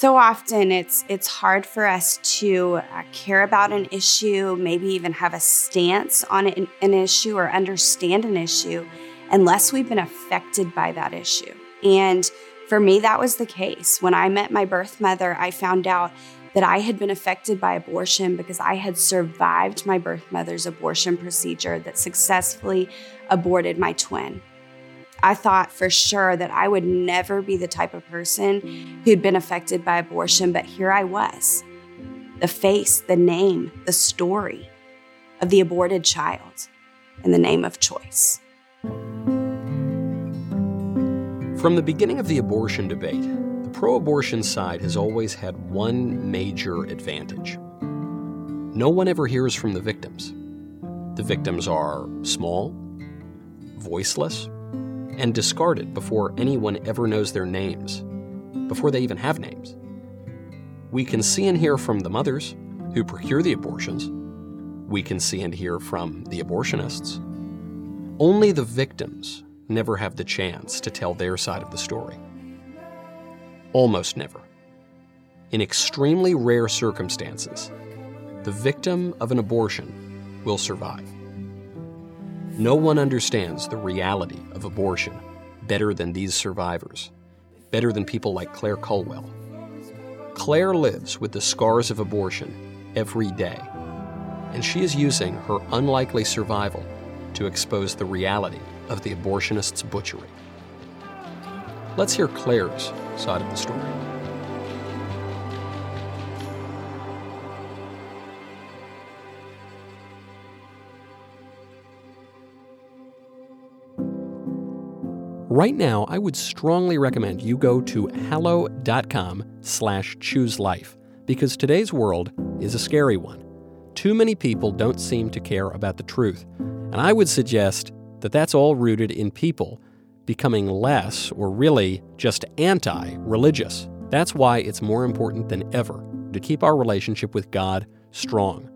so often it's it's hard for us to uh, care about an issue, maybe even have a stance on an, an issue or understand an issue unless we've been affected by that issue. And for me that was the case. When I met my birth mother, I found out that I had been affected by abortion because I had survived my birth mother's abortion procedure that successfully aborted my twin. I thought for sure that I would never be the type of person who'd been affected by abortion, but here I was. The face, the name, the story of the aborted child in the name of choice. From the beginning of the abortion debate, the pro abortion side has always had one major advantage. No one ever hears from the victims. The victims are small, voiceless, and discarded before anyone ever knows their names, before they even have names. We can see and hear from the mothers who procure the abortions. We can see and hear from the abortionists. Only the victims never have the chance to tell their side of the story. Almost never. In extremely rare circumstances, the victim of an abortion will survive. No one understands the reality of abortion better than these survivors, better than people like Claire Culwell. Claire lives with the scars of abortion every day, and she is using her unlikely survival to expose the reality of the abortionist's butchery. Let's hear Claire's side of the story. Right now, I would strongly recommend you go to hallow.com slash choose life because today's world is a scary one. Too many people don't seem to care about the truth, and I would suggest that that's all rooted in people becoming less or really just anti religious. That's why it's more important than ever to keep our relationship with God strong.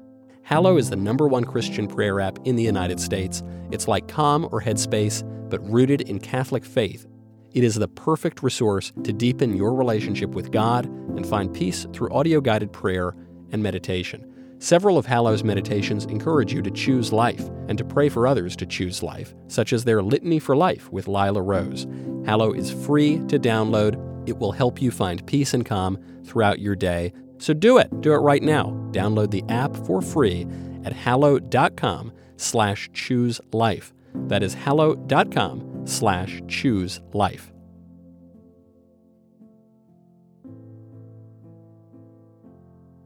Hallow is the number one Christian prayer app in the United States. It's like Calm or Headspace, but rooted in Catholic faith. It is the perfect resource to deepen your relationship with God and find peace through audio guided prayer and meditation. Several of Hallow's meditations encourage you to choose life and to pray for others to choose life, such as their Litany for Life with Lila Rose. Hallow is free to download. It will help you find peace and calm throughout your day. So do it. Do it right now. Download the app for free at hallow.com slash choose life. That is hallow.com slash choose life.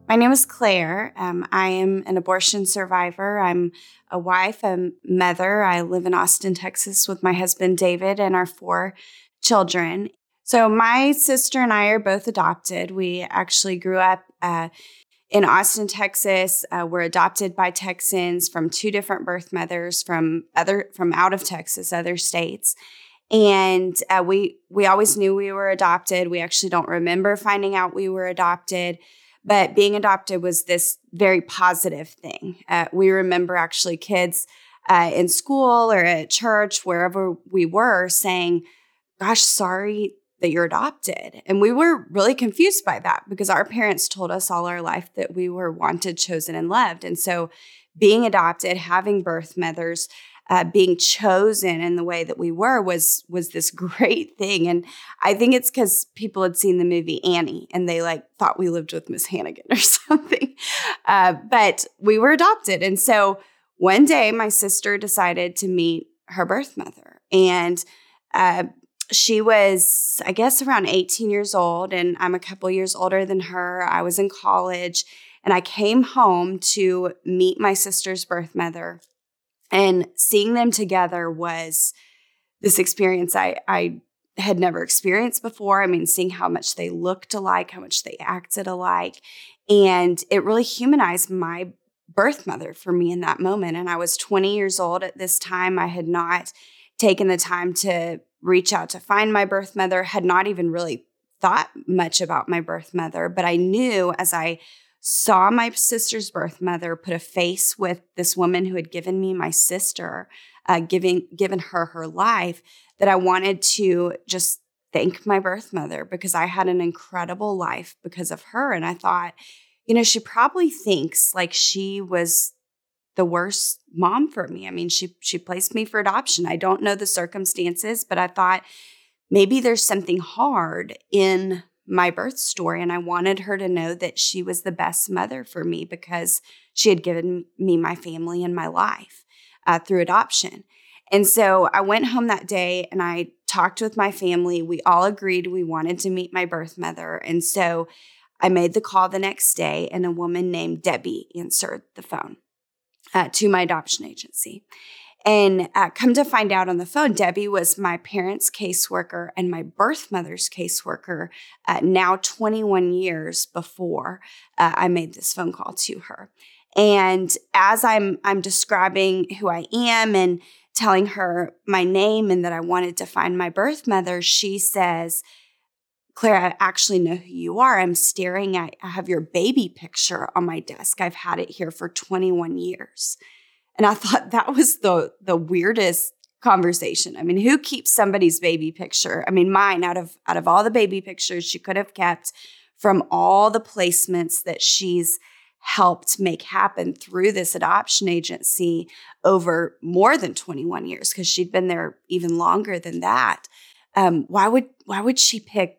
My name is Claire. Um, I am an abortion survivor. I'm a wife, a mother. I live in Austin, Texas with my husband, David, and our four children. So, my sister and I are both adopted. We actually grew up uh, in Austin, Texas. Uh, we're adopted by Texans from two different birth mothers from other from out of Texas, other states. And uh, we we always knew we were adopted. We actually don't remember finding out we were adopted, but being adopted was this very positive thing. Uh, we remember actually kids uh, in school or at church, wherever we were, saying, "Gosh, sorry that you're adopted. And we were really confused by that because our parents told us all our life that we were wanted, chosen, and loved. And so being adopted, having birth mothers, uh, being chosen in the way that we were was was this great thing and i think it's because people had seen the movie annie and they like thought we lived with miss hannigan or something uh, but we were adopted and so one day my sister decided to meet her birth mother and uh, she was, I guess, around 18 years old, and I'm a couple years older than her. I was in college, and I came home to meet my sister's birth mother. And seeing them together was this experience I, I had never experienced before. I mean, seeing how much they looked alike, how much they acted alike. And it really humanized my birth mother for me in that moment. And I was 20 years old at this time. I had not taken the time to reach out to find my birth mother, had not even really thought much about my birth mother, but I knew as I saw my sister's birth mother put a face with this woman who had given me my sister, uh, giving given her her life, that I wanted to just thank my birth mother because I had an incredible life because of her. And I thought, you know, she probably thinks like she was the worst mom for me. I mean, she she placed me for adoption. I don't know the circumstances, but I thought maybe there's something hard in my birth story and I wanted her to know that she was the best mother for me because she had given me my family and my life uh, through adoption. And so I went home that day and I talked with my family. We all agreed we wanted to meet my birth mother. And so I made the call the next day, and a woman named Debbie answered the phone uh, to my adoption agency. And uh, come to find out on the phone, Debbie was my parents' caseworker and my birth mother's caseworker uh, now 21 years before uh, I made this phone call to her. And as I'm I'm describing who I am and telling her my name and that I wanted to find my birth mother, she says, Claire, I actually know who you are. I'm staring at, I have your baby picture on my desk. I've had it here for 21 years. And I thought that was the, the weirdest conversation. I mean, who keeps somebody's baby picture? I mean, mine out of, out of all the baby pictures she could have kept from all the placements that she's helped make happen through this adoption agency over more than 21 years because she'd been there even longer than that. Um, why would why would she pick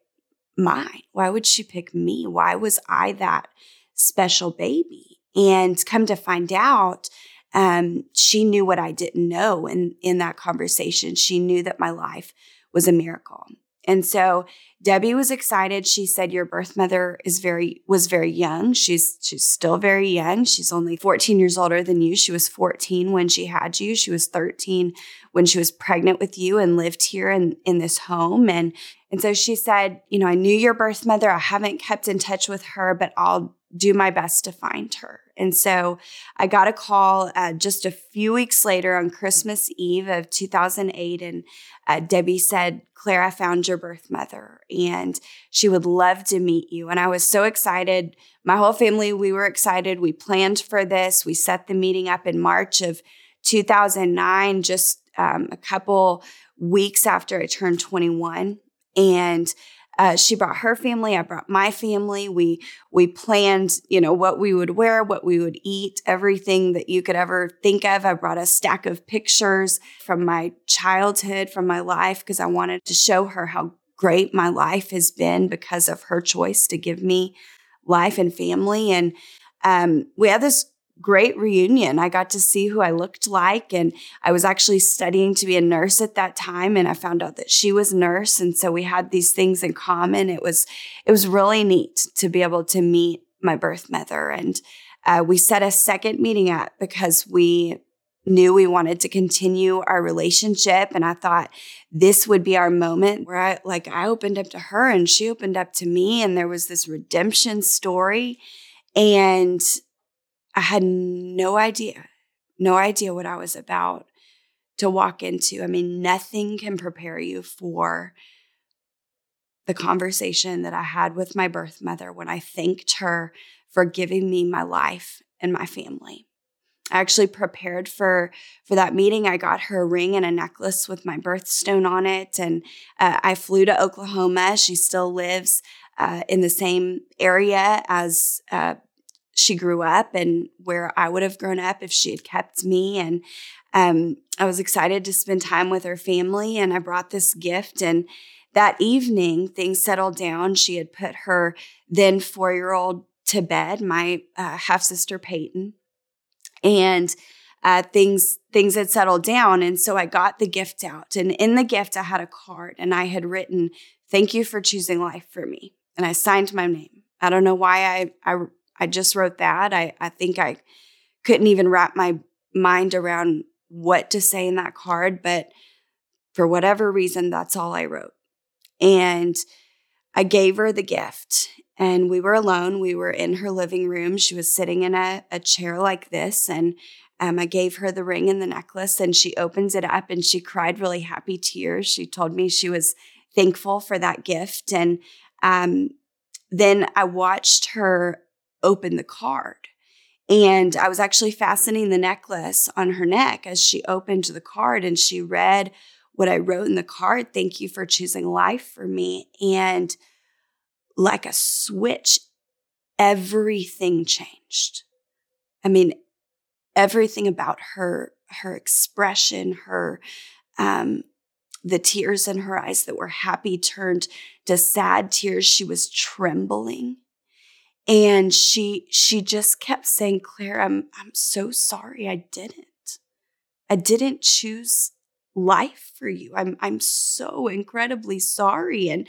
mine? Why would she pick me? Why was I that special baby? And come to find out, um, she knew what I didn't know. And in that conversation, she knew that my life was a miracle. And so Debbie was excited. She said, "Your birth mother is very was very young. She's she's still very young. She's only 14 years older than you. She was 14 when she had you. She was 13 when she was pregnant with you and lived here in in this home. And and so she said, you know, I knew your birth mother. I haven't kept in touch with her, but I'll do my best to find her. And so I got a call uh, just a few weeks later on Christmas Eve of 2008. And uh, Debbie said, Claire, I found your birth mother and she would love to meet you. And I was so excited. My whole family, we were excited. We planned for this. We set the meeting up in March of 2009, just um, a couple weeks after I turned 21. And uh, she brought her family. I brought my family. We we planned, you know, what we would wear, what we would eat, everything that you could ever think of. I brought a stack of pictures from my childhood, from my life, because I wanted to show her how great my life has been because of her choice to give me life and family. And um, we had this great reunion. I got to see who I looked like. And I was actually studying to be a nurse at that time. And I found out that she was nurse. And so we had these things in common. It was, it was really neat to be able to meet my birth mother. And uh, we set a second meeting up because we knew we wanted to continue our relationship. And I thought this would be our moment where I, like, I opened up to her and she opened up to me. And there was this redemption story. And I had no idea, no idea what I was about to walk into. I mean, nothing can prepare you for the conversation that I had with my birth mother when I thanked her for giving me my life and my family. I actually prepared for for that meeting. I got her a ring and a necklace with my birthstone on it, and uh, I flew to Oklahoma. She still lives uh, in the same area as uh, she grew up and where I would have grown up if she had kept me. And um, I was excited to spend time with her family. And I brought this gift. And that evening, things settled down. She had put her then four year old to bed, my uh, half sister Peyton. And uh, things things had settled down, and so I got the gift out. And in the gift, I had a card, and I had written, "Thank you for choosing life for me," and I signed my name. I don't know why I I I just wrote that. I, I think I couldn't even wrap my mind around what to say in that card, but for whatever reason, that's all I wrote. And I gave her the gift, and we were alone. We were in her living room. She was sitting in a, a chair like this, and um, I gave her the ring and the necklace, and she opens it up and she cried really happy tears. She told me she was thankful for that gift. And um, then I watched her open the card. And I was actually fastening the necklace on her neck as she opened the card and she read what I wrote in the card. Thank you for choosing life for me. And like a switch, everything changed. I mean, everything about her, her expression, her, um, the tears in her eyes that were happy turned to sad tears. She was trembling. And she she just kept saying, Claire, I'm I'm so sorry I didn't. I didn't choose life for you. I'm I'm so incredibly sorry. And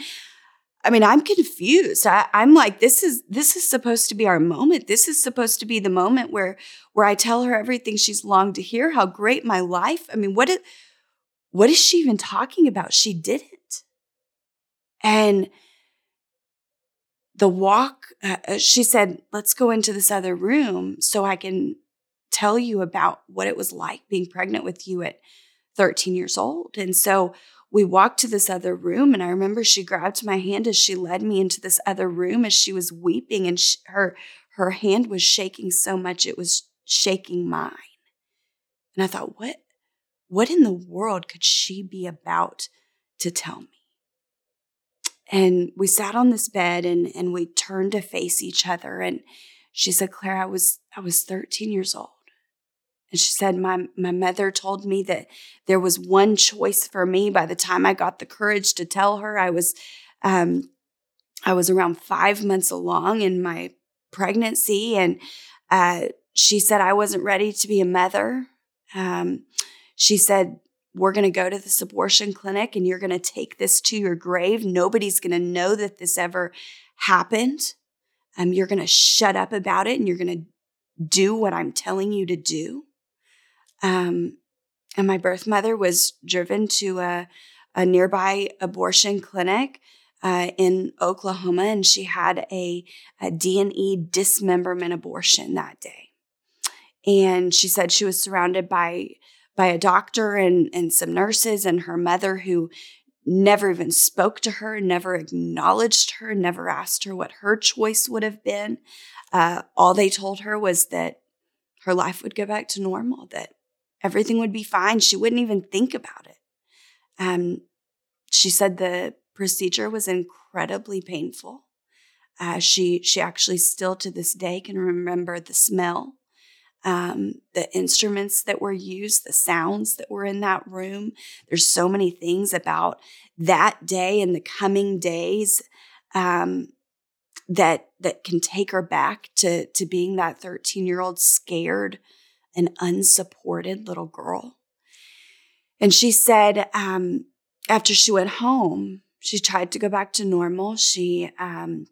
I mean, I'm confused. I, i'm like, this is this is supposed to be our moment. This is supposed to be the moment where where I tell her everything she's longed to hear, how great my life. I mean, what is what is she even talking about? She didn't. And the walk, uh, uh, she said, let's go into this other room so I can tell you about what it was like being pregnant with you at 13 years old. And so we walked to this other room, and I remember she grabbed my hand as she led me into this other room as she was weeping, and she, her her hand was shaking so much it was shaking mine. And I thought, what what in the world could she be about to tell me? And we sat on this bed and, and we turned to face each other. And she said, Claire, I was, I was 13 years old. And she said, my, my mother told me that there was one choice for me. By the time I got the courage to tell her, I was, um, I was around five months along in my pregnancy. And uh, she said I wasn't ready to be a mother. Um, she said, we're going to go to this abortion clinic and you're going to take this to your grave. Nobody's going to know that this ever happened. Um, you're going to shut up about it and you're going to do what I'm telling you to do. Um, and my birth mother was driven to a, a nearby abortion clinic uh, in Oklahoma, and she had a, a D&E dismemberment abortion that day. And she said she was surrounded by by a doctor and, and some nurses and her mother who never even spoke to her, never acknowledged her, never asked her what her choice would have been. Uh, all they told her was that her life would go back to normal, that everything would be fine. She wouldn't even think about it. Um, she said the procedure was incredibly painful. Uh, she she actually still to this day can remember the smell um, the instruments that were used, the sounds that were in that room. There's so many things about that day and the coming days um, that that can take her back to to being that 13 year old scared and unsupported little girl. And she said um, after she went home, she tried to go back to normal. She um,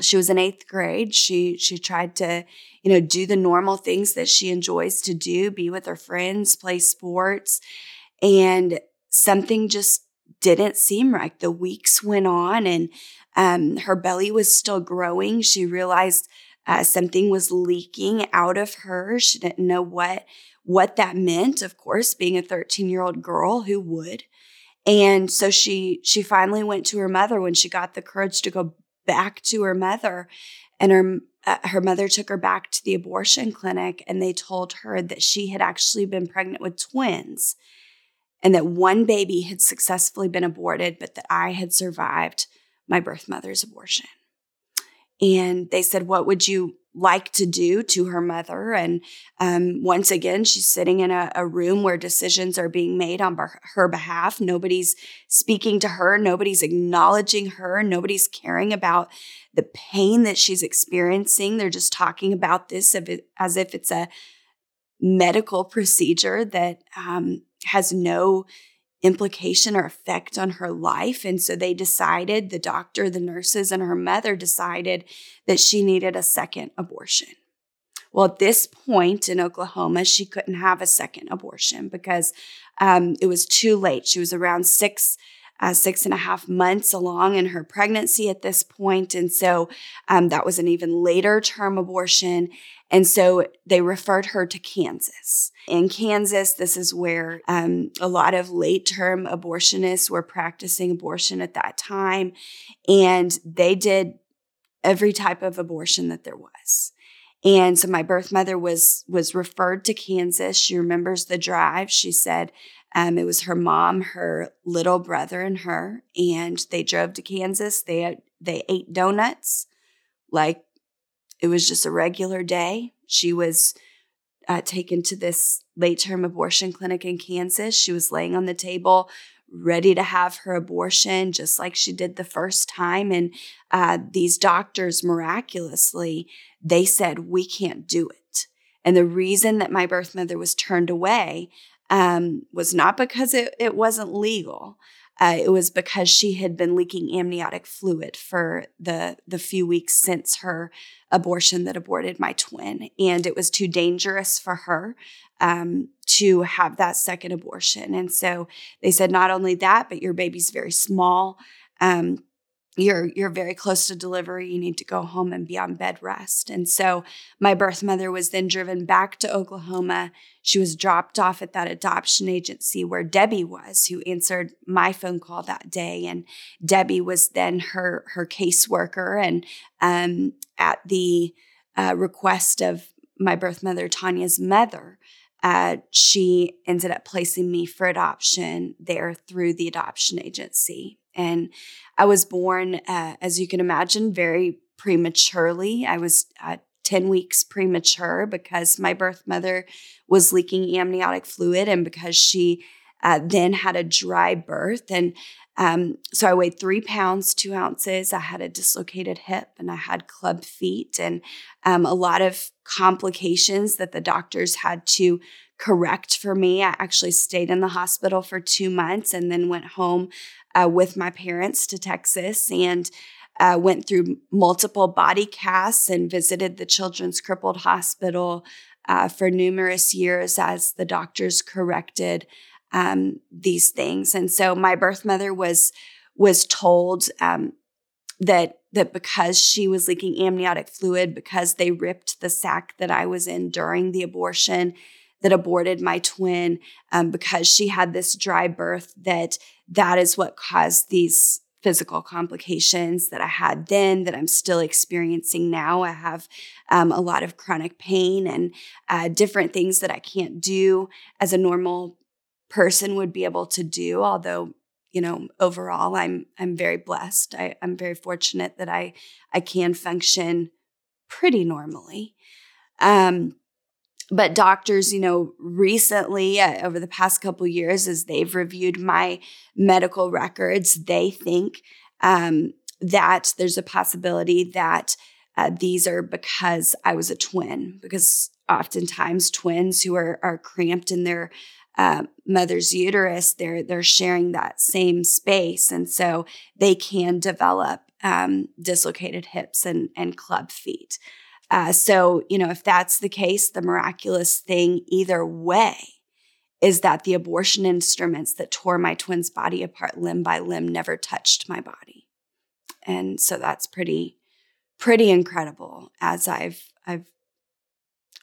she was in eighth grade. She she tried to, you know, do the normal things that she enjoys to do, be with her friends, play sports, and something just didn't seem right. The weeks went on, and um, her belly was still growing. She realized uh, something was leaking out of her. She didn't know what what that meant. Of course, being a 13 year old girl, who would? And so she she finally went to her mother when she got the courage to go back to her mother and her uh, her mother took her back to the abortion clinic and they told her that she had actually been pregnant with twins and that one baby had successfully been aborted but that I had survived my birth mother's abortion. And they said, What would you like to do to her mother. And um, once again, she's sitting in a, a, room where decisions are being made on her behalf. Nobody's speaking to her. Nobody's acknowledging her. Nobody's caring about the pain that she's experiencing. They're just talking about this as if it's a medical procedure that um, has no implication or effect on her life. And so they decided, the doctor, the nurses, and her mother decided that she needed a second abortion. Well, at this point in Oklahoma, she couldn't have a second abortion because um, it was too late. She was around six, uh, six and a half months along in her pregnancy at this point, and so um, that was an even later term abortion. And so they referred her to Kansas. In Kansas, this is where um, a lot of late term abortionists were practicing abortion at that time. And they did every type of abortion that there was. And so my birth mother was was referred to Kansas. She remembers the drive. She said Um, it was her mom, her little brother, and her, and they drove to Kansas. They they ate donuts, like it was just a regular day. She was uh, taken to this late term abortion clinic in Kansas. She was laying on the table, ready to have her abortion, just like she did the first time. And uh, these doctors miraculously they said we can't do it. And the reason that my birth mother was turned away um, was not because it, it wasn't legal. Uh, it was because she had been leaking amniotic fluid for the the few weeks since her abortion that aborted my twin, and it was too dangerous for her um, to have that second abortion. And so they said, not only that, but your baby's very small. Um, you're you're very close to delivery you need to go home and be on bed rest. And so my birth mother was then driven back to oklahoma. She was dropped off at that adoption agency where debbie was who answered my phone call that day. And debbie was then her her caseworker. And um, at the uh, request of my birth mother tanya's mother uh, she ended up placing me for adoption there through the adoption agency and I was born, uh, as you can imagine, very prematurely. I was uh, 10 weeks premature because my birth mother was leaking amniotic fluid and because she uh, then had a dry birth. And um, so I weighed three pounds, two ounces. I had a dislocated hip and I had club feet and um, a lot of complications that the doctors had to correct for me. I actually stayed in the hospital for two months and then went home uh, with my parents to Texas and uh, went through multiple body casts and visited the Children's Crippled Hospital uh, for numerous years as the doctors corrected um, these things. And so my birth mother was was told um, that that because she was leaking amniotic fluid, because they ripped the sac that I was in during the abortion, that aborted my twin, um, because she had this dry birth, that that is what caused these physical complications that I had then that I'm still experiencing now. I have um, a lot of chronic pain and uh, different things that I can't do as a normal person would be able to do. Although, you know, overall, I'm I'm very blessed. I, I'm very fortunate that I I can function pretty normally. Um, but doctors you know recently uh, over the past couple years as they've reviewed my medical records they think um, that there's a possibility that uh, these are because i was a twin because oftentimes twins who are, are cramped in their uh, mother's uterus they're they're sharing that same space. And so they can develop um, dislocated hips and and club feet uh, so, you know, if that's the case, the miraculous thing either way is that the abortion instruments that tore my twin's body apart limb by limb never touched my body. And so that's pretty, pretty incredible as I've, I've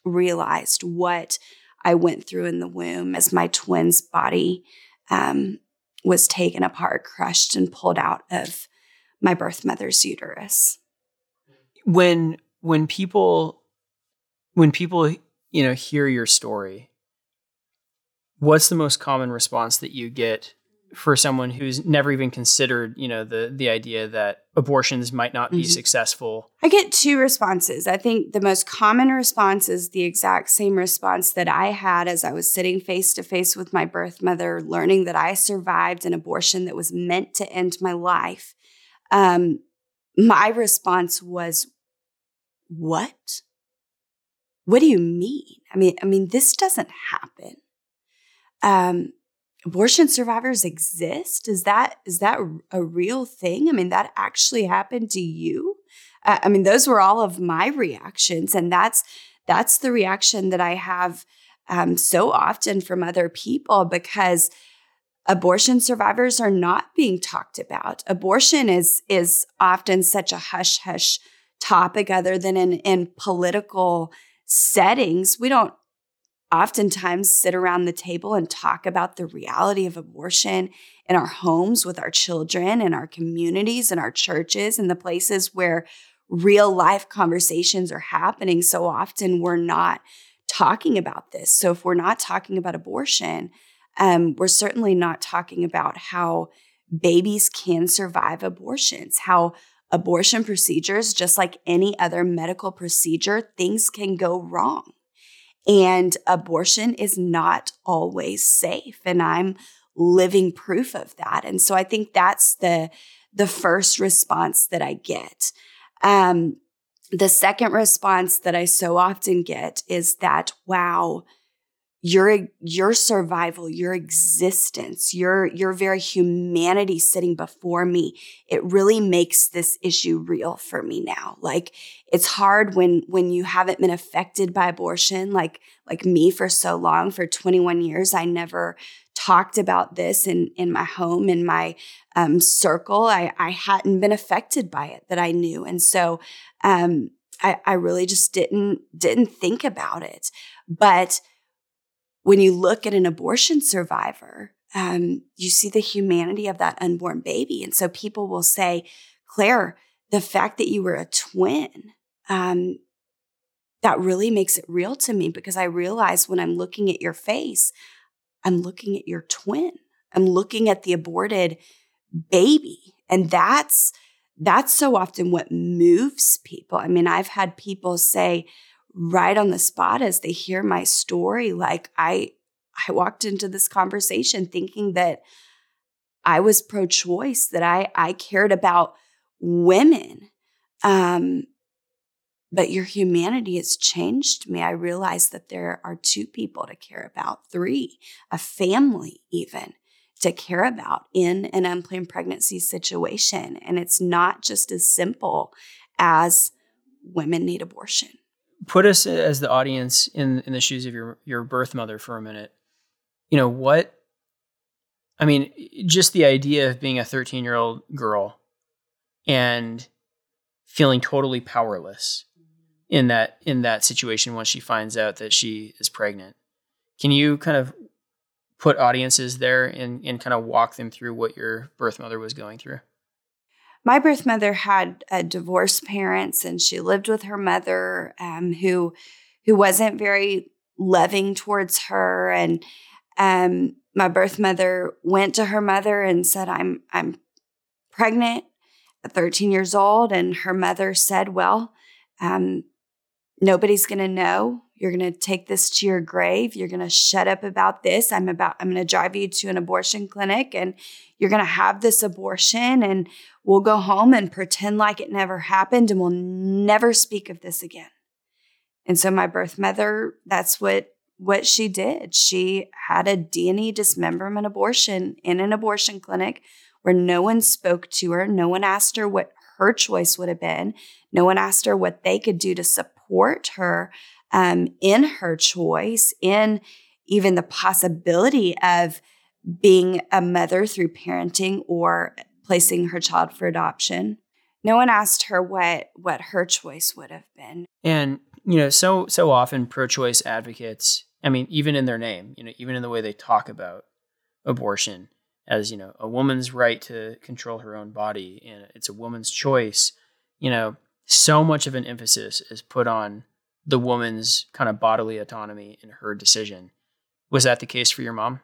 realized what I went through in the womb as my twin's body um, was taken apart, crushed, and pulled out of my birth mother's uterus. When when people when people you know hear your story what's the most common response that you get for someone who's never even considered you know the the idea that abortions might not be mm-hmm. successful? I get two responses. I think the most common response is the exact same response that i had as i was sitting face to face with my birth mother learning that i survived an abortion that was meant to end my life. Um, my response was what? What do you mean? I mean, I mean, this doesn't happen. Um, abortion survivors exist. Is that is that a real thing? I mean, that actually happened to you. Uh, I mean, those were all of my reactions, and that's that's the reaction that I have um, so often from other people because abortion survivors are not being talked about. Abortion is is often such a hush hush topic other than in, in political settings. We don't oftentimes sit around the table and talk about the reality of abortion in our homes with our children, in our communities, in our churches, in the places where real life conversations are happening. So often we're not talking about this. So if we're not talking about abortion, Um, we're certainly not talking about how babies can survive abortions, how abortion procedures, just like any other medical procedure, things can go wrong. And abortion is not always safe. And I'm living proof of that. And so I think that's the, the first response that I get. Um, the second response that I so often get is that, wow, your your survival your existence your your very humanity sitting before me it really makes this issue real for me now. Like it's hard when when you haven't been affected by abortion like like me for so long for 21 years i never talked about this in in my home in my um, circle. I i hadn't been affected by it that i knew. And so um i i really just didn't didn't think about it. But when you look at an abortion survivor, um, you see the humanity of that unborn baby. And so people will say, Claire, the fact that you were a twin, um, that really makes it real to me because I realize when I'm looking at your face, I'm looking at your twin. I'm looking at the aborted baby. And that's that's so often what moves people. I mean, I've had people say, right on the spot as they hear my story. Like i i walked into this conversation thinking that i was pro-choice that i i cared about women. Um but your humanity has changed me. I realize that there are two people to care about three a family even to care about in an unplanned pregnancy situation. And it's not just as simple as women need abortion put us as the audience in in the shoes of your your birth mother for a minute. You know what? I mean, just the idea of being a 13 year old girl and feeling totally powerless in that in that situation once she finds out that she is pregnant. Can you kind of put audiences there and, and kind of walk them through what your birth mother was going through? My birth mother had a divorced parents and she lived with her mother um, who who wasn't very loving towards her and um, my birth mother went to her mother and said i'm i'm pregnant at 13 years old and her mother said well um, nobody's going to know you're going to take this to your grave you're going to shut up about this i'm about i'm going to drive you to an abortion clinic and you're going to have this abortion and we'll go home and pretend like it never happened and we'll never speak of this again. And so my birth mother, that's what what she did. She had a D&E dismemberment abortion in an abortion clinic where no one spoke to her, no one asked her what her choice would have been, no one asked her what they could do to support her um, in her choice, in even the possibility of being a mother through parenting or placing her child for adoption. No one asked her what what her choice would have been. And you know, so so often pro-choice advocates, I mean, even in their name, you know, even in the way they talk about abortion as, you know, a woman's right to control her own body and it's a woman's choice, you know, so much of an emphasis is put on the woman's kind of bodily autonomy in her decision. Was that the case for your mom?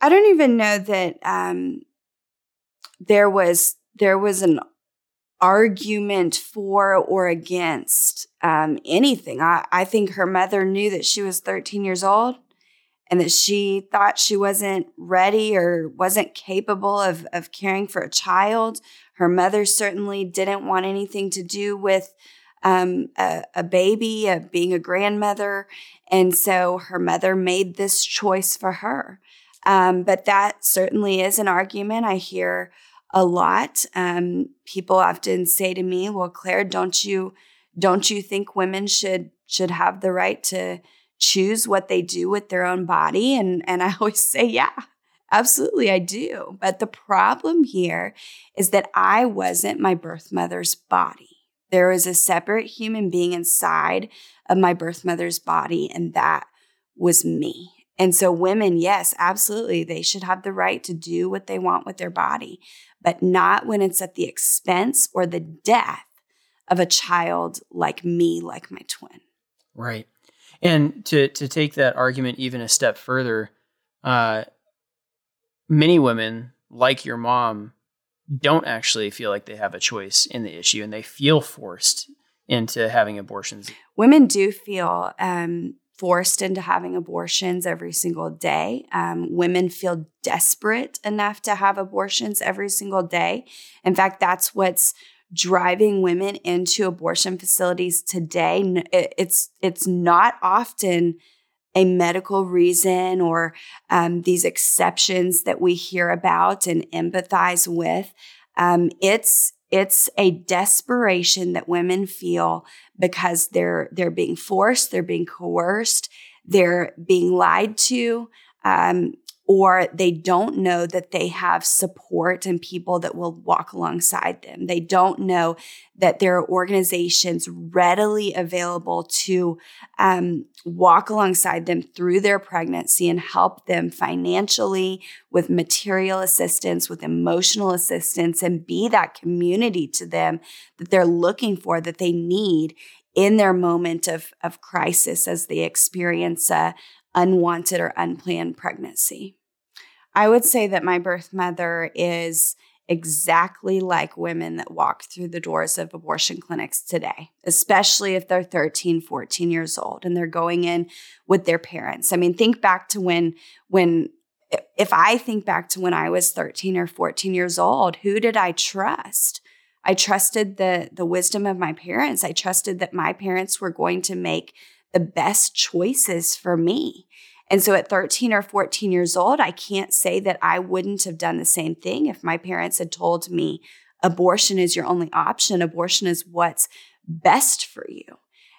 I don't even know that um, there was there was an argument for or against um, anything. I, I think her mother knew that she was 13 years old and that she thought she wasn't ready or wasn't capable of, of caring for a child. Her mother certainly didn't want anything to do with um, a, a, baby, being a grandmother. And so her mother made this choice for her. Um, but that certainly is an argument I hear a lot. Um, people often say to me, "Well, Claire, don't you don't you think women should should have the right to choose what they do with their own body?" And and I always say, "Yeah, absolutely, I do." But the problem here is that I wasn't my birth mother's body. There was a separate human being inside of my birth mother's body, and that was me. And so, women, yes, absolutely, they should have the right to do what they want with their body, but not when it's at the expense or the death of a child like me, like my twin. Right. And to to take that argument even a step further, uh, many women, like your mom, don't actually feel like they have a choice in the issue, and they feel forced into having abortions. Women do feel um, forced into having abortions every single day. Um, women feel desperate enough to have abortions every single day. In fact, that's what's driving women into abortion facilities today. It's it's not often a medical reason or um, these exceptions that we hear about and empathize with. Um, it's it's a desperation that women feel because they're they're being forced, they're being coerced, they're being lied to, um, or they don't know that they have support and people that will walk alongside them. They don't know that there are organizations readily available to um, walk alongside them through their pregnancy and help them financially with material assistance, with emotional assistance, and be that community to them that they're looking for, that they need in their moment of, of crisis as they experience a unwanted or unplanned pregnancy. I would say that my birth mother is exactly like women that walk through the doors of abortion clinics today, especially if they're 13, 14 years old and they're going in with their parents. I mean, think back to when when if I think back to when I was 13 or 14 years old, who did I trust? I trusted the the wisdom of my parents. I trusted that my parents were going to make the best choices for me. And so at 13 or 14 years old, I can't say that I wouldn't have done the same thing if my parents had told me abortion is your only option, abortion is what's best for you.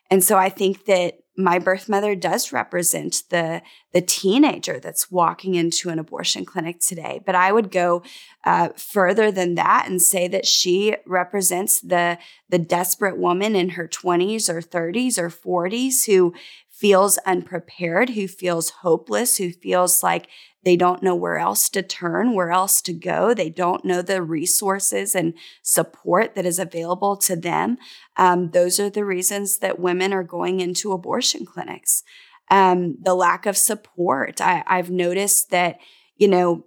And so I think that my birth mother does represent the the teenager that's walking into an abortion clinic today. But I would go uh, further than that and say that she represents the the desperate woman in her 20s or 30s or 40s who feels unprepared, who feels hopeless, who feels like they don't know where else to turn, where else to go. They don't know the resources and support that is available to them. Um, those are the reasons that women are going into abortion clinics. Um, the lack of support. I, I've noticed that, you know,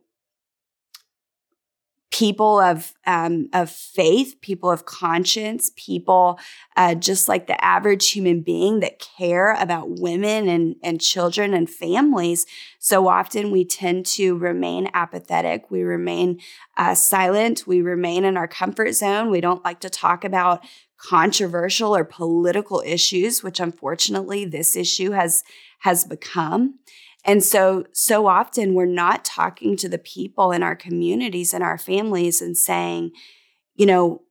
people of um, of faith, people of conscience, people uh, just like the average human being that care about women and and children and families. So often we tend to remain apathetic. We remain uh, silent. We remain in our comfort zone. We don't like to talk about controversial or political issues, which unfortunately this issue has has become. And so, so often we're not talking to the people in our communities and our families and saying, you know,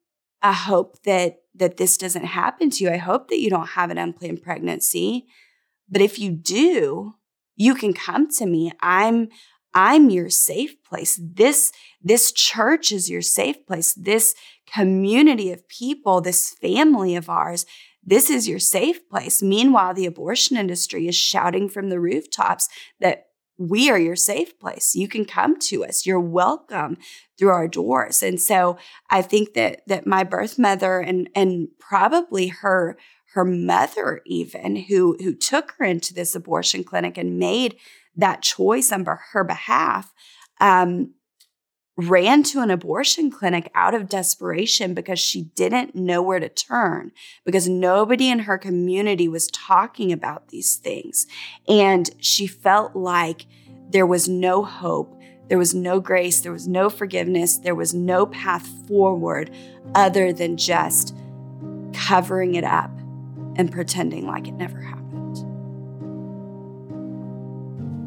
I hope that that this doesn't happen to you. I hope that you don't have an unplanned pregnancy. But if you do, you can come to me. I'm I'm your safe place. This this church is your safe place. This community of people, this family of ours, this is your safe place. Meanwhile, the abortion industry is shouting from the rooftops that we are your safe place. You can come to us. You're welcome through our doors. And so I think that that my birth mother and and probably her her mother even who who took her into this abortion clinic and made that choice on her behalf um, ran to an abortion clinic out of desperation because she didn't know where to turn, because nobody in her community was talking about these things. And she felt like there was no hope, there was no grace, there was no forgiveness, there was no path forward other than just covering it up and pretending like it never happened.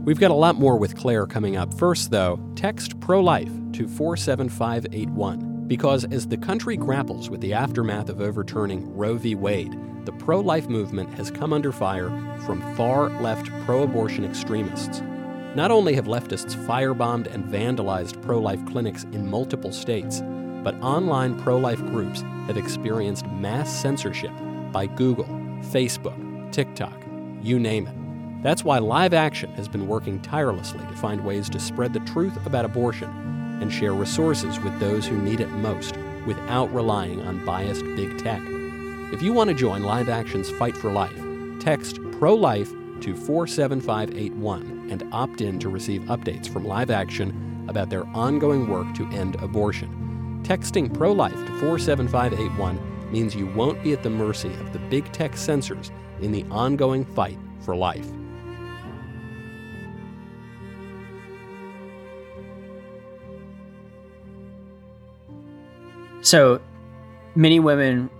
We've got a lot more with Claire coming up. First, though, text pro life to 47581 because as the country grapples with the aftermath of overturning Roe v. Wade, the pro life movement has come under fire from far left pro abortion extremists. Not only have leftists firebombed and vandalized pro life clinics in multiple states, but online pro life groups have experienced mass censorship by Google, Facebook, TikTok, you name it. That's why Live Action has been working tirelessly to find ways to spread the truth about abortion and share resources with those who need it most without relying on biased big tech. If you want to join Live Action's Fight for Life, text pro life to 47581 and opt in to receive updates from Live Action about their ongoing work to end abortion. Texting pro life to 47581 means you won't be at the mercy of the big tech censors in the ongoing fight for life. So many women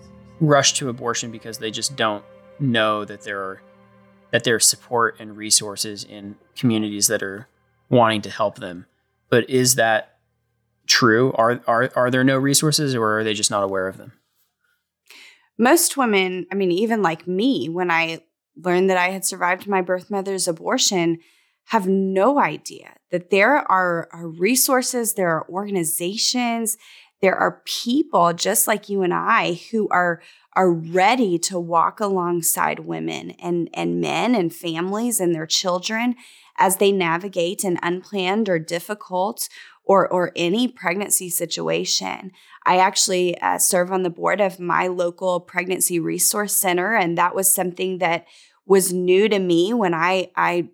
rush to abortion because they just don't know that there are that there's support and resources in communities that are wanting to help them. But is that true? Are are are there no resources or are they just not aware of them? Most women, I mean even like me when I learned that I had survived my birth mother's abortion, have no idea that there are, are resources, there are organizations, there are people just like you and I who are are ready to walk alongside women and, and men and families and their children as they navigate an unplanned or difficult or, or any pregnancy situation. I actually uh, serve on the board of my local pregnancy resource center, and that was something that was new to me when I, I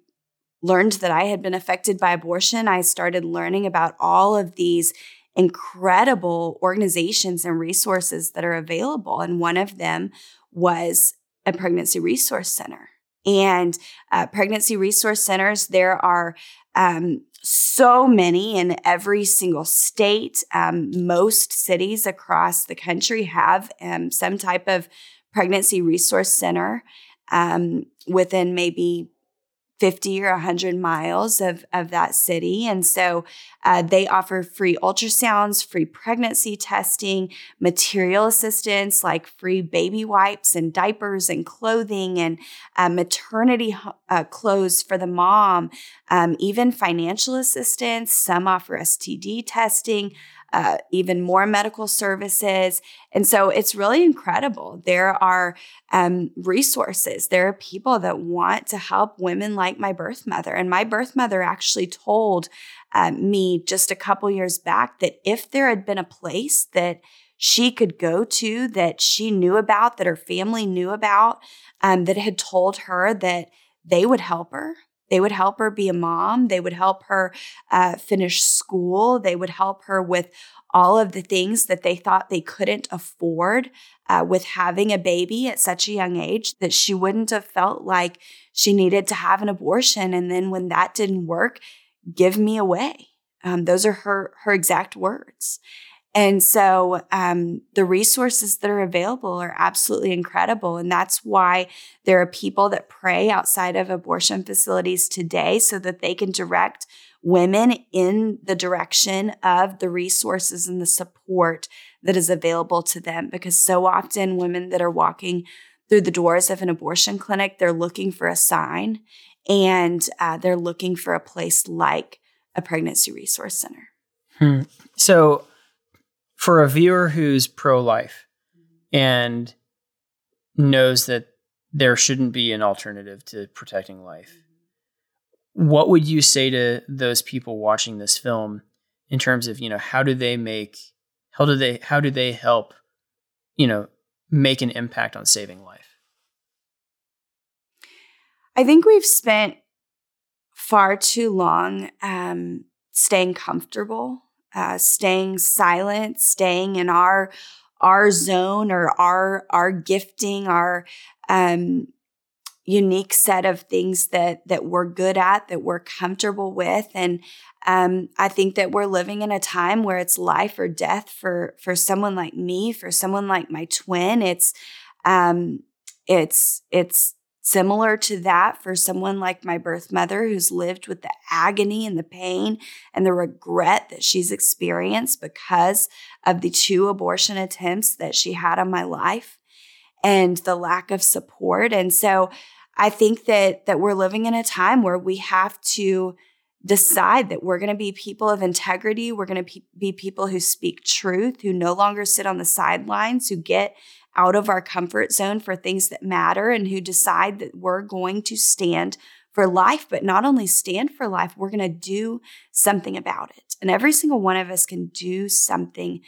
learned that I had been affected by abortion. I started learning about all of these incredible organizations and resources that are available. And one of them was a pregnancy resource center. And uh, pregnancy resource centers, there are um, so many in every single state. Um, most cities across the country have um, some type of pregnancy resource center um, within maybe 50 or 100 miles of, of that city. And so uh, they offer free ultrasounds, free pregnancy testing, material assistance like free baby wipes and diapers and clothing and uh, maternity uh, clothes for the mom, um, even financial assistance. Some offer STD testing uh, even more medical services. And so it's really incredible. There are um, resources, there are people that want to help women like my birth mother. And my birth mother actually told uh, me just a couple years back that if there had been a place that she could go to that she knew about, that her family knew about, um, that had told her that they would help her, they would help her be a mom. They would help her uh, finish school. They would help her with all of the things that they thought they couldn't afford uh, with having a baby at such a young age that she wouldn't have felt like she needed to have an abortion. And then when that didn't work, give me away. Um, those are her her exact words. And so um, the resources that are available are absolutely incredible. And that's why there are people that pray outside of abortion facilities today so that they can direct women in the direction of the resources and the support that is available to them. Because so often women that are walking through the doors of an abortion clinic, they're looking for a sign and uh, they're looking for a place like a pregnancy resource center. Hmm. So, for a viewer who's pro life and knows that there shouldn't be an alternative to protecting life, what would you say to those people watching this film in terms of, you know, how do they make how do they how do they help, you know, make an impact on saving life? I think we've spent far too long um, staying comfortable uh, staying silent, staying in our our zone or our our gifting, our um, unique set of things that that we're good at, that we're comfortable with, and um, I think that we're living in a time where it's life or death for for someone like me, for someone like my twin. It's um, it's it's similar to that for someone like my birth mother who's lived with the agony and the pain and the regret that she's experienced because of the two abortion attempts that she had on my life and the lack of support. And so i think that that we're living in a time where we have to decide that we're going to be people of integrity. We're going to be people who speak truth who no longer sit on the sidelines who get out of our comfort zone for things that matter and who decide that we're going to stand for life, but not only stand for life, we're going to do something about it. And every single one of us can do something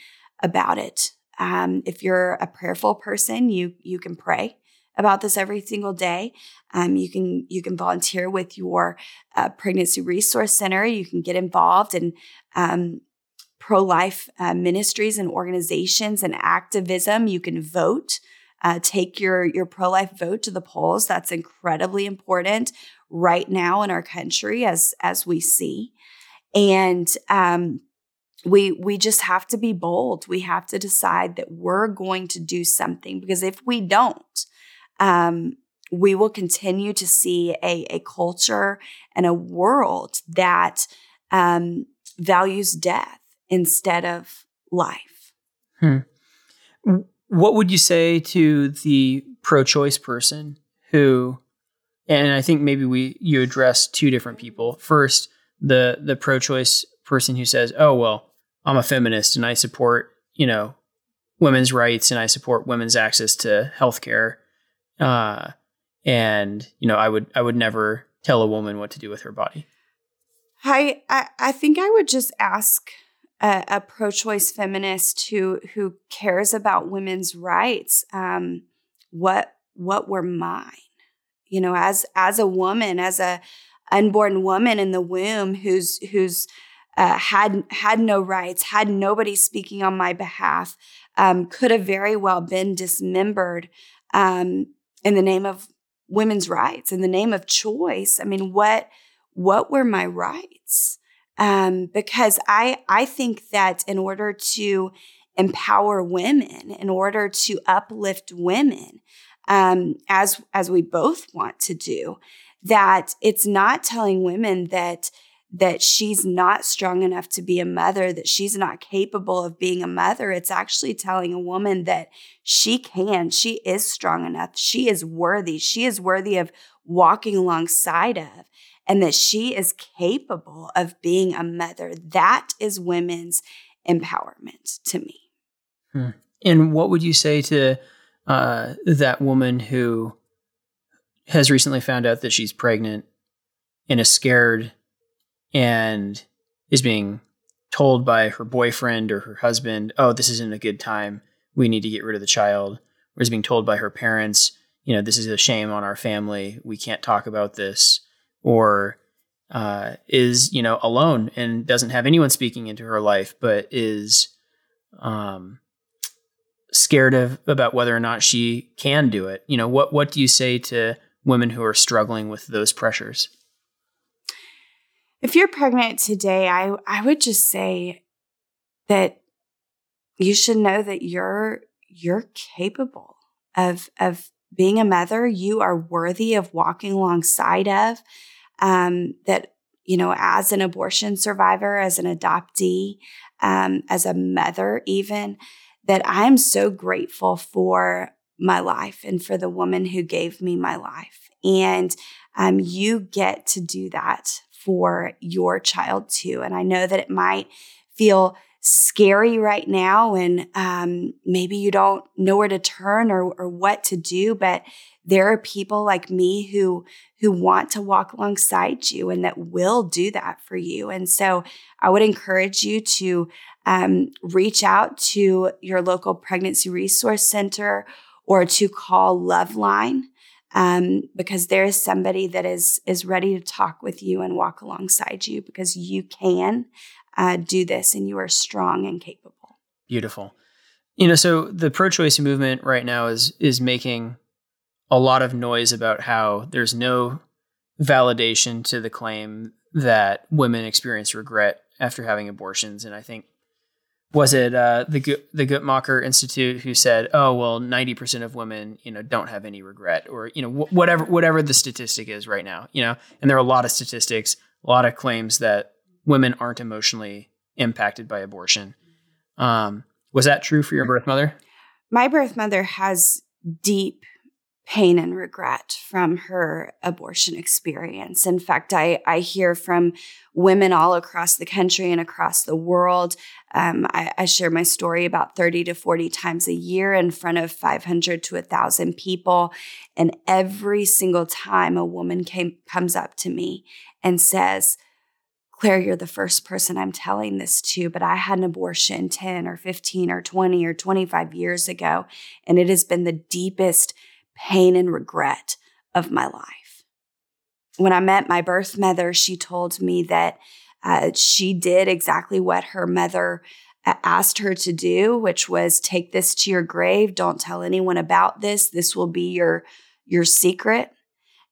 about it. Um, if you're a prayerful person, you you can pray about this every single day. Um, you can you can volunteer with your uh, pregnancy resource center. You can get involved and um, pro life uh, ministries and organizations and activism. You can vote. Uh, take your your pro life vote to the polls. That's incredibly important right now in our country, as as we see, and um, we we just have to be bold. We have to decide that we're going to do something because if we don't, um, we will continue to see a, a culture and a world that um, values death instead of life. Hmm. What would you say to the pro-choice person who, and I think maybe we you address two different people. First, the the pro-choice person who says, "Oh well, I'm a feminist and I support you know women's rights and I support women's access to healthcare." Uh, and you know, I would I would never tell a woman what to do with her body. I I, I think I would just ask a, a pro-choice feminist who who cares about women's rights um, what what were mine? You know as as a woman as a unborn woman in the womb who's who's uh, had had no rights had nobody speaking on my behalf um, could have very well been dismembered um, in the name of women's rights in the name of choice. I mean what what were my rights um, because I I think that in order to empower women, in order to uplift women, um, as as we both want to do, that it's not telling women that that she's not strong enough to be a mother, that she's not capable of being a mother. It's actually telling a woman that she can, she is strong enough, she is worthy, she is worthy of walking alongside of and that she is capable of being a mother. That is women's empowerment to me. Hmm. And what would you say to uh, that woman who has recently found out that she's pregnant and is scared and is being told by her boyfriend or her husband, oh, this isn't a good time. We need to get rid of the child. Or is being told by her parents, you know, this is a shame on our family. We can't talk about this or uh, is you know alone and doesn't have anyone speaking into her life, but is um, scared of about whether or not she can do it. You know, what what do you say to women who are struggling with those pressures? If you're pregnant today, I I would just say that you should know that you're you're capable of of being a mother. You are worthy of walking alongside of um, that, you know, as an abortion survivor, as an adoptee, um, as a mother, even, that I'm so grateful for my life and for the woman who gave me my life. And um, you get to do that for your child too. And I know that it might feel scary right now and um, maybe you don't know where to turn or, or what to do but there are people like me who who want to walk alongside you and that will do that for you and so i would encourage you to um, reach out to your local pregnancy resource center or to call loveline um, because there is somebody that is is ready to talk with you and walk alongside you because you can uh, do this and you are strong and capable. Beautiful. You know, so the pro-choice movement right now is is making a lot of noise about how there's no validation to the claim that women experience regret after having abortions, and I think was it uh, the the Guttmacher Institute who said, "Oh well, ninety percent of women, you know, don't have any regret," or you know, wh- whatever whatever the statistic is right now, you know, and there are a lot of statistics, a lot of claims that women aren't emotionally impacted by abortion. Um, was that true for your birth mother? My birth mother has deep pain and regret from her abortion experience. In fact, I, I hear from women all across the country and across the world. Um, I, I, share my story about 30 to 40 times a year in front of 500 to 1,000 people. And every single time a woman came, comes up to me and says, Claire, you're the first person I'm telling this to, but I had an abortion 10 or 15 or 20 or 25 years ago. And it has been the deepest pain and regret of my life. When I met my birth mother, she told me that uh, she did exactly what her mother uh, asked her to do, which was take this to your grave. Don't tell anyone about this. This will be your your secret.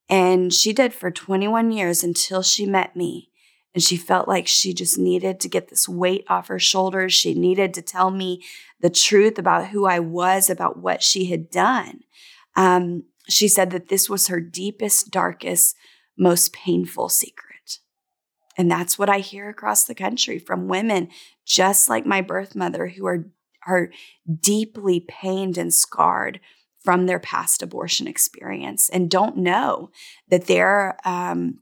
And she did for 21 years until she met me. And she felt like she just needed to get this weight off her shoulders. She needed to tell me the truth about who I was, about what she had done. Um, she said that this was her deepest, darkest, most painful secret. And that's what I hear across the country from women just like my birth mother who are, are deeply pained and scarred from their past abortion experience and don't know that there um,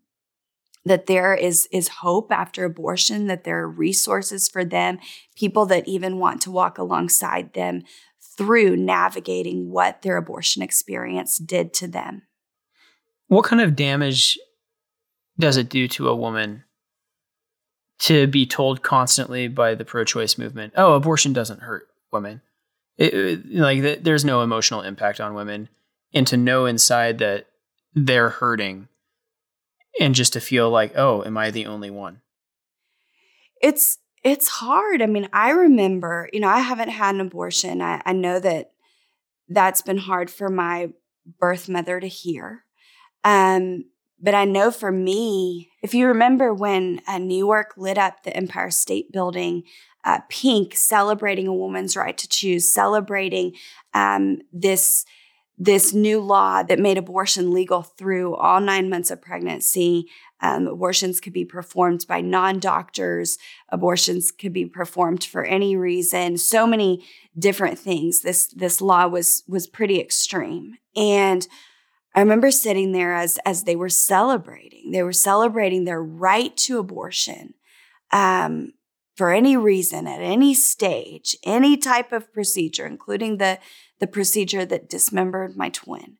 that there is is hope after abortion that there are resources for them people that even want to walk alongside them through navigating what their abortion experience did to them. What kind of damage does it do to a woman to be told constantly by the pro-choice movement oh abortion doesn't hurt women it, it, like there's no emotional impact on women and to know inside that they're hurting and just to feel like oh am i the only one? It's it's hard i mean i remember you know i haven't had an abortion i, I know that that's been hard for my birth mother to hear um, but i know for me if you remember when uh, new york lit up the empire state building uh, pink celebrating a woman's right to choose celebrating um, this this new law that made abortion legal through all nine months of pregnancy. Um, abortions could be performed by non doctors. Abortions could be performed for any reason. So many different things. This this law was was pretty extreme, and I remember sitting there as as they were celebrating. They were celebrating their right to abortion. Um, for any reason at any stage, any type of procedure, including the, the procedure that dismembered my twin.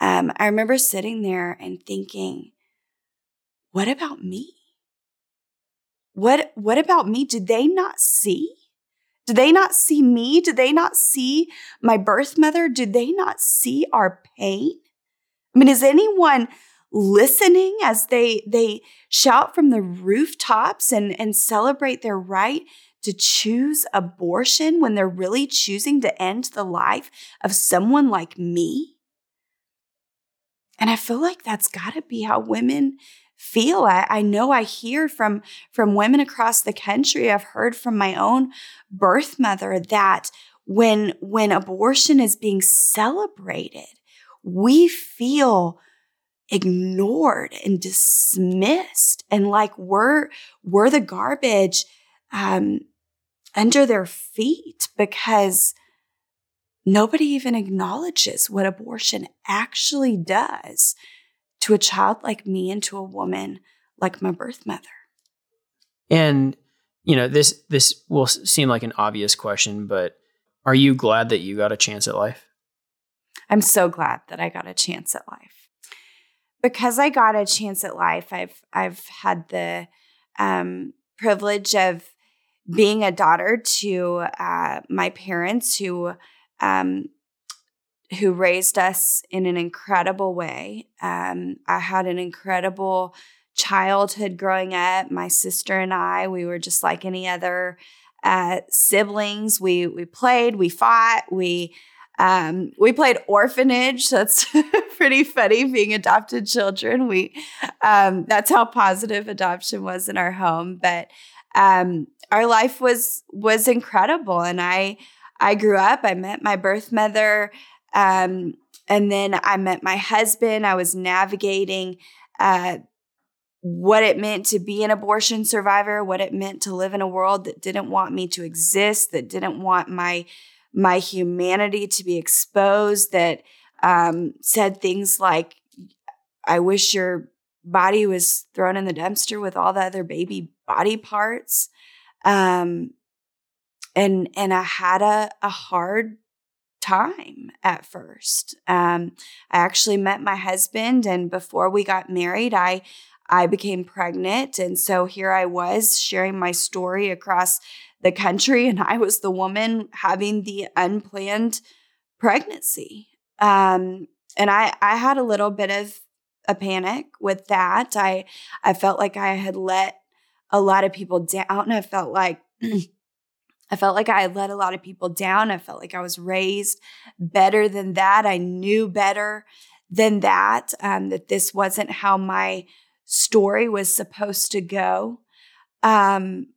Um, I remember sitting there and thinking, what about me? What, what about me? Did they not see? Did they not see me? Did they not see my birth mother? Did they not see our pain? I mean, is anyone listening as they they shout from the rooftops and and celebrate their right to choose abortion when they're really choosing to end the life of someone like me and i feel like that's got to be how women feel. I, I know i hear from from women across the country. I've heard from my own birth mother that when when abortion is being celebrated we feel ignored and dismissed and like we're we're the garbage um, under their feet because nobody even acknowledges what abortion actually does to a child like me and to a woman like my birth mother. And you know this this will seem like an obvious question but are you glad that you got a chance at life? I'm so glad that i got a chance at life. Because I got a chance at life, I've I've had the um, privilege of being a daughter to uh, my parents who um, who raised us in an incredible way. Um, I had an incredible childhood growing up. My sister and I, we were just like any other uh, siblings. We we played, we fought, we um, we played orphanage. That's pretty funny being adopted children. We um, that's how positive adoption was in our home. But um, our life was was incredible, and I I grew up. I met my birth mother, um, and then I met my husband. I was navigating. Uh, what it meant to be an abortion survivor, what it meant to live in a world that didn't want me to exist, that didn't want my my humanity to be exposed, that um, said things like, I wish your body was thrown in the dumpster with all the other baby body parts. Um, and and I had a, a hard time at first. Um, I actually met my husband, and before we got married, I I became pregnant, and so here I was sharing my story across the country, and I was the woman having the unplanned pregnancy. Um, and I I had a little bit of a panic with that. I I felt like I had let a lot of people down. I felt like I felt like I let a lot of people down. I felt like I was raised better than that. I knew better than that. Um, that this wasn't how my story was supposed to go. Um,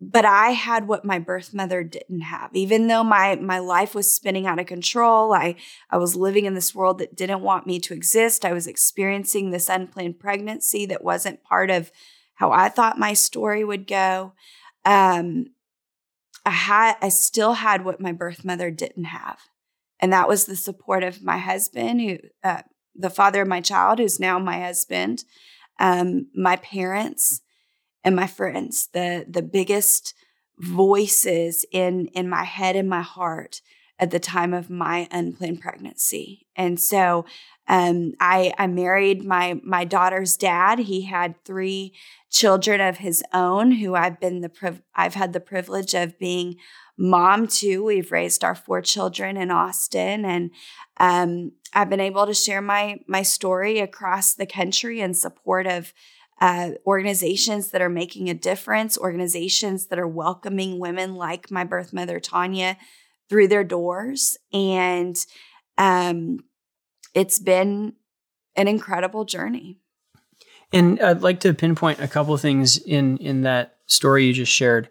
but I had what my birth mother didn't have. Even though my my life was spinning out of control, I I was living in this world that didn't want me to exist. I was experiencing this unplanned pregnancy that wasn't part of how I thought my story would go. Um, I had I still had what my birth mother didn't have, and that was the support of my husband, who uh, the father of my child, who's now my husband, um, my parents and my friends, the the biggest voices in in my head and my heart at the time of my unplanned pregnancy. And so um, I I married my my daughter's dad. He had three children of his own who I've been the priv- I've had the privilege of being mom to. We've raised our four children in Austin and um, I've been able to share my my story across the country in support of uh, organizations that are making a difference, organizations that are welcoming women like my birth mother, Tanya, through their doors. And um, it's been an incredible journey. And I'd like to pinpoint a couple things in in that story you just shared.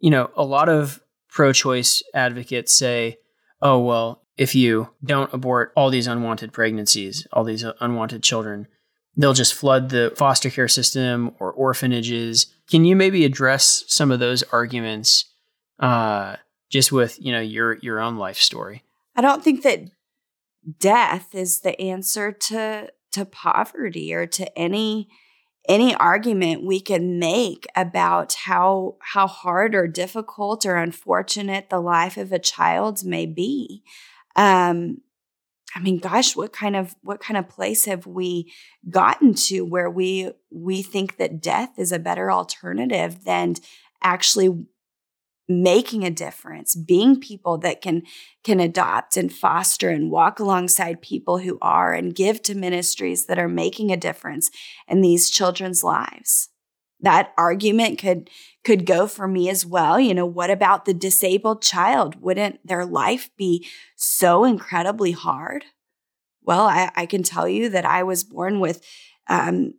You know, a lot of pro-choice advocates say, "Oh, well, if you don't abort all these unwanted pregnancies, all these unwanted children, they'll just flood the foster care system or orphanages. Can you maybe address some of those arguments uh, just with you know your your own life story? I don't think that death is the answer to to poverty or to any any argument we can make about how how hard or difficult or unfortunate the life of a child may be. Um, I mean, gosh, what kind of what kind of place have we gotten to where we we think that death is a better alternative than actually making a difference, being people that can can adopt and foster and walk alongside people who are and give to ministries that are making a difference in these children's lives. That argument could could go for me as well. You know, what about the disabled child? Wouldn't their life be so incredibly hard? Well, I, I can tell you that I was born with um,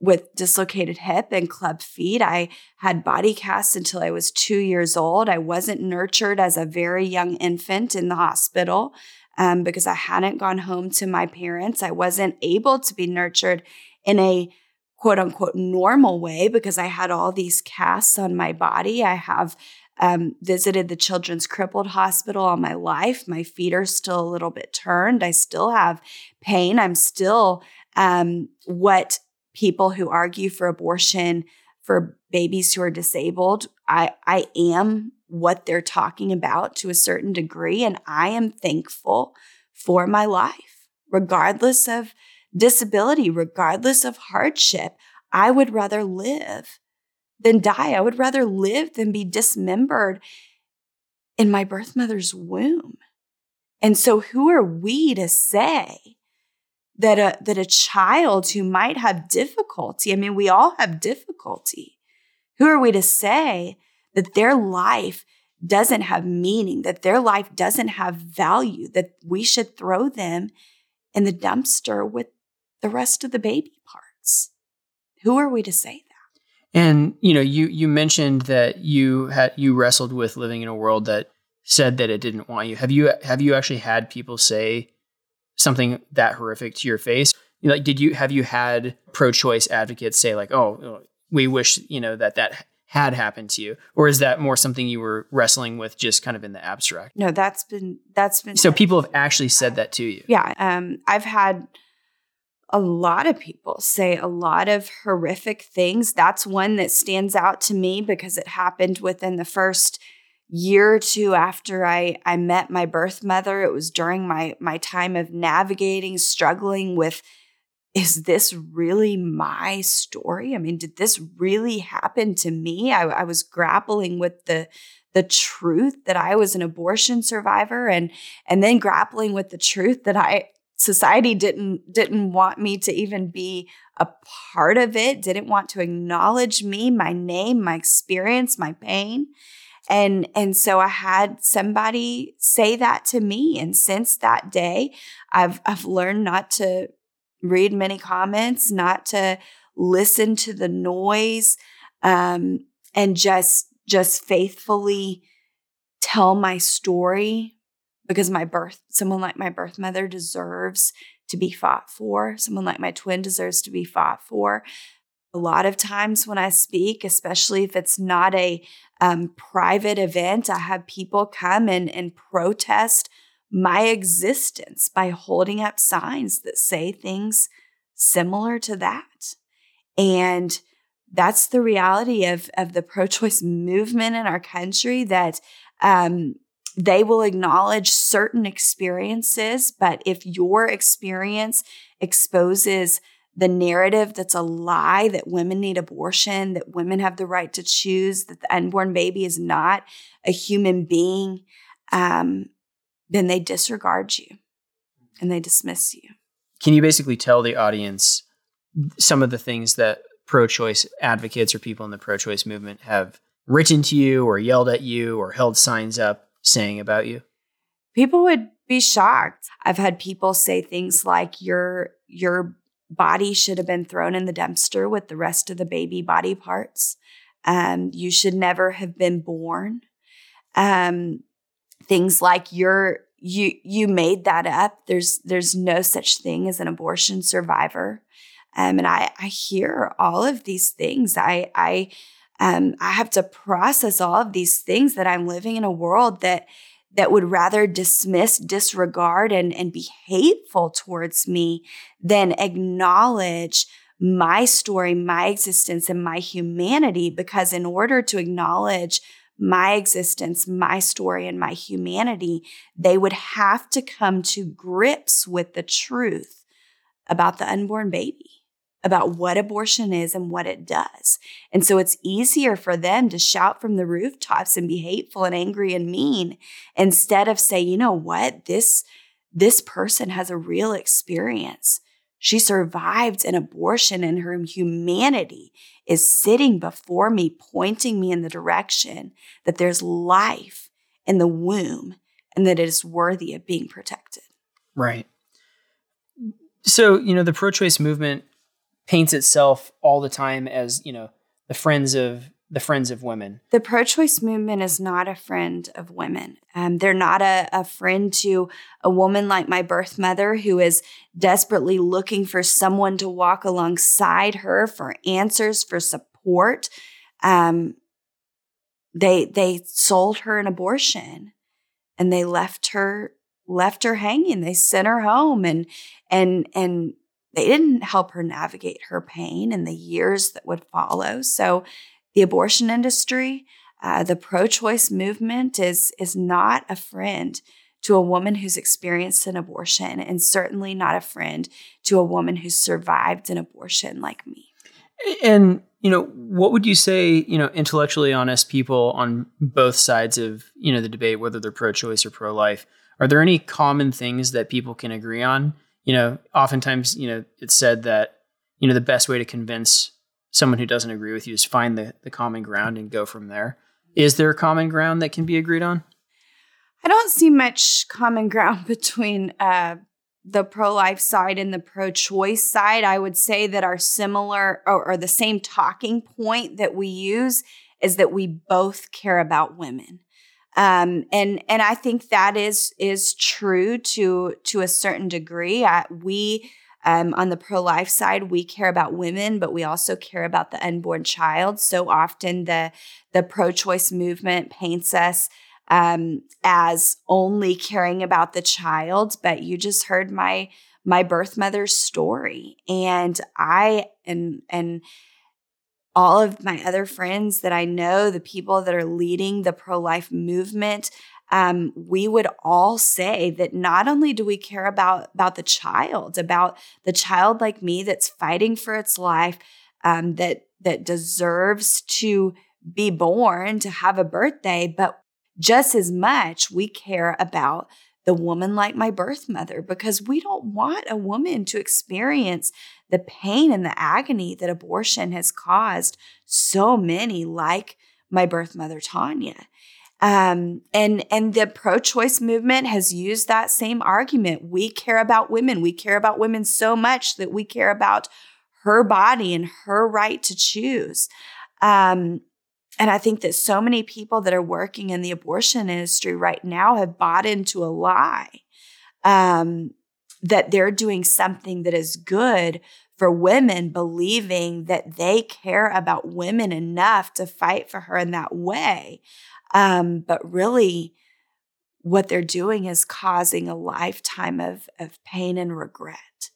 with dislocated hip and club feet. I had body casts until I was two years old. I wasn't nurtured as a very young infant in the hospital um, because I hadn't gone home to my parents. I wasn't able to be nurtured in a quote unquote normal way because I had all these casts on my body. I have um, visited the Children's Crippled Hospital all my life. My feet are still a little bit turned. I still have pain. I'm still um, what people who argue for abortion for babies who are disabled. I, I am what they're talking about to a certain degree, and I am thankful for my life, regardless of disability, regardless of hardship. I would rather live than die. I would rather live than be dismembered in my birth mother's womb. And so, who are we to say that a, that a child who might have difficulty, I mean, we all have difficulty, who are we to say that their life doesn't have meaning, that their life doesn't have value, that we should throw them in the dumpster with the rest of the baby parts. Who are we to say that? And you know, you you mentioned that you had you wrestled with living in a world that said that it didn't want you. Have you have you actually had people say something that horrific to your face? Like, did you have you had pro-choice advocates say like, "Oh, we wish you know that that had happened to you," or is that more something you were wrestling with, just kind of in the abstract? No, that's been that's been. So people have actually said that to you. Yeah, um, I've had a lot of people say a lot of horrific things. That's one that stands out to me because it happened within the first year or two after I, I met my birth mother. It was during my my time of navigating, struggling with is this really my story? I mean, did this really happen to me? I, I was grappling with the the truth that I was an abortion survivor and and then grappling with the truth that I society didn't didn't want me to even be a part of it, didn't want to acknowledge me, my name, my experience, my pain. And and so I had somebody say that to me. And since that day I've I've learned not to read many comments, not to listen to the noise um, and just just faithfully tell my story because my birth someone like my birth mother deserves to be fought for. Someone like my twin deserves to be fought for a lot of times when i speak especially if it's not a um, private event i have people come and, and protest my existence by holding up signs that say things similar to that. And that's the reality of, of the pro choice movement in our country that um, they will acknowledge certain experiences, but if your experience exposes the narrative that's a lie that women need abortion, that women have the right to choose, that the unborn baby is not a human being, um, then they disregard you and they dismiss you. Can you basically tell the audience some of the things that pro choice advocates or people in the pro choice movement have written to you or yelled at you or held signs up saying about you? People would be shocked. I've had people say things like your your body should have been thrown in the dumpster with the rest of the baby body parts. Um, you should never have been born. Um, things like you're you you made that up. There's there's no such thing as an abortion survivor. Um, and I, I hear all of these things. I, I, um, I have to process all of these things that I'm living in a world that that would rather dismiss, disregard, and, and be hateful towards me than acknowledge my story, my existence, and my humanity. Because in order to acknowledge my existence, my story, and my humanity, they would have to come to grips with the truth about the unborn baby about what abortion is and what it does. And so it's easier for them to shout from the rooftops and be hateful and angry and mean instead of say, you know what, this, this person has a real experience. She survived an abortion and her humanity is sitting before me, pointing me in the direction that there's life in the womb and that it is worthy of being protected. Right. So, you know, the pro choice movement paints itself all the time as you know the friends of the friends of women. The pro choice movement is not a friend of women. Um, they're not a, a friend to a woman like my birth mother who is desperately looking for someone to walk alongside her for answers, for support. Um, they they sold her an abortion and they left her left her hanging. They sent her home and and and they didn't help her navigate her pain in the years that would follow. So, the abortion industry, uh, the pro-choice movement is is not a friend to a woman who's experienced an abortion, and certainly not a friend to a woman who's survived an abortion like me. And you know, what would you say? You know, intellectually honest people on both sides of you know the debate, whether they're pro-choice or pro-life, are there any common things that people can agree on? You know, oftentimes, you know, it's said that, you know, the best way to convince someone who doesn't agree with you is find the, the common ground and go from there. Is there a common ground that can be agreed on? I don't see much common ground between uh, the pro life side and the pro choice side. I would say that our similar or, or the same talking point that we use is that we both care about women. Um, and and I think that is is true to to a certain degree. I, we um, on the pro life side, we care about women, but we also care about the unborn child. So often, the the pro choice movement paints us um, as only caring about the child. But you just heard my my birth mother's story, and I and and all of my other friends that I know, the people that are leading the pro life movement, um, we would all say that not only do we care about about the child, about the child like me that's fighting for its life, um, that that deserves to be born, to have a birthday, but just as much we care about the woman like my birth mother because we don't want a woman to experience the pain and the agony that abortion has caused so many like my birth mother Tanya. Um, and and the pro-choice movement has used that same argument. We care about women. We care about women so much that we care about her body and her right to choose. Um, and I think that so many people that are working in the abortion industry right now have bought into a lie um, that they're doing something that is good for women, believing that they care about women enough to fight for her in that way. Um, but really, what they're doing is causing a lifetime of, of pain and regret.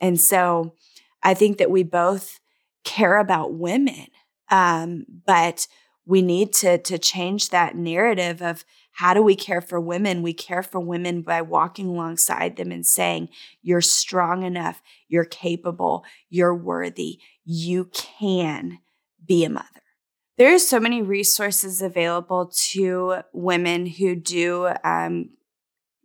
And so I think that we both care about women, um, but we need to, to change that narrative of how do we care for women? We care for women by walking alongside them and saying, You're strong enough, you're capable, you're worthy, you can be a mother. There's so many resources available to women who do um,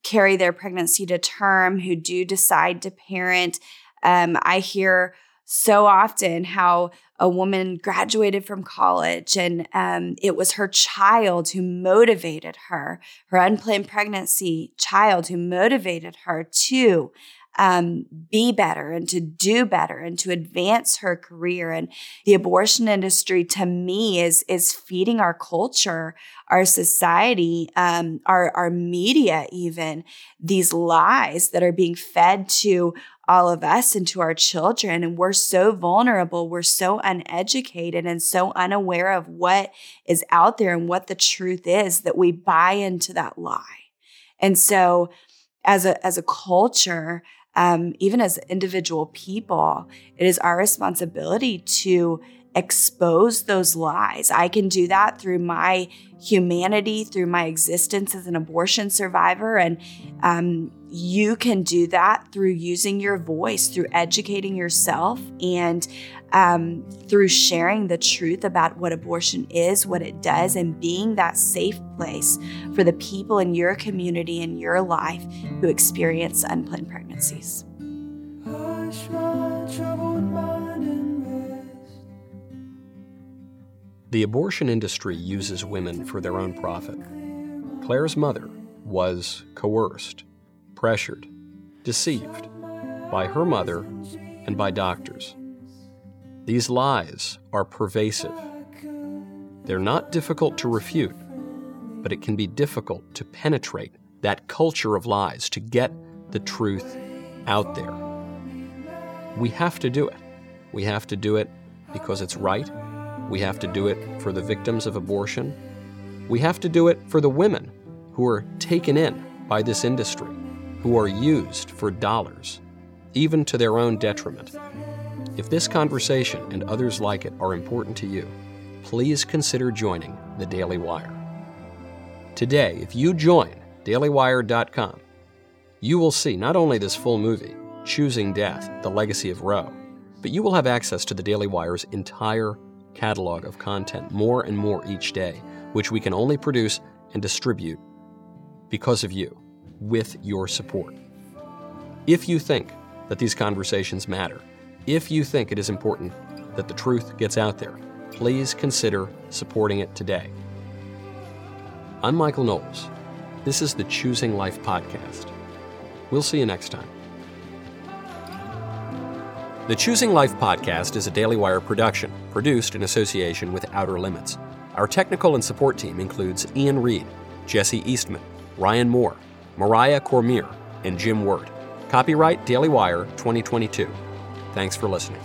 carry their pregnancy to term, who do decide to parent. Um, I hear so often how a woman graduated from college and um, it was her child who motivated her, her unplanned pregnancy child who motivated her to um, be better and to do better and to advance her career. And the abortion industry, to me, is is feeding our culture, our society, um, our our media, even these lies that are being fed to all of us and to our children. And we're so vulnerable, we're so uneducated and so unaware of what is out there and what the truth is that we buy into that lie. And so, as a as a culture, um, even as individual people, it is our responsibility to expose those lies. I can do that through my humanity, through my existence as an abortion survivor. And um, you can do that through using your voice, through educating yourself, and um, through sharing the truth about what abortion is, what it does, and being that safe place for the people in your community and your life who experience unplanned pregnancies. The abortion industry uses women for their own profit. Claire's mother was coerced, pressured, deceived by her mother and by doctors. These lies are pervasive. They're not difficult to refute, but it can be difficult to penetrate that culture of lies, to get the truth out there. We have to do it. We have to do it because it's right we have to do it for the victims of abortion. We have to do it for the women who are taken in by this industry, who are used for dollars, even to their own detriment. If this conversation and others like it are important to you, please consider joining the Daily Wire. Today, if you join dailywire.com, you will see not only this full movie, Choosing Death The Legacy of Roe, but you will have access to the Daily Wire's entire catalog of content more and more each day, which we can only produce and distribute because of you, with your support. If you think that these conversations matter, if you think it is important that the truth gets out there, please consider supporting it today. I'm Michael Knowles. This is the Choosing Life podcast. We'll see you next time. The Choosing Life podcast is a Daily Wire production, produced in association with Outer Limits. Our technical and support team includes Ian Reed, Jesse Eastman, Ryan Moore, Mariah Cormier, and Jim Word. Copyright Daily Wire 2022. Thanks for listening.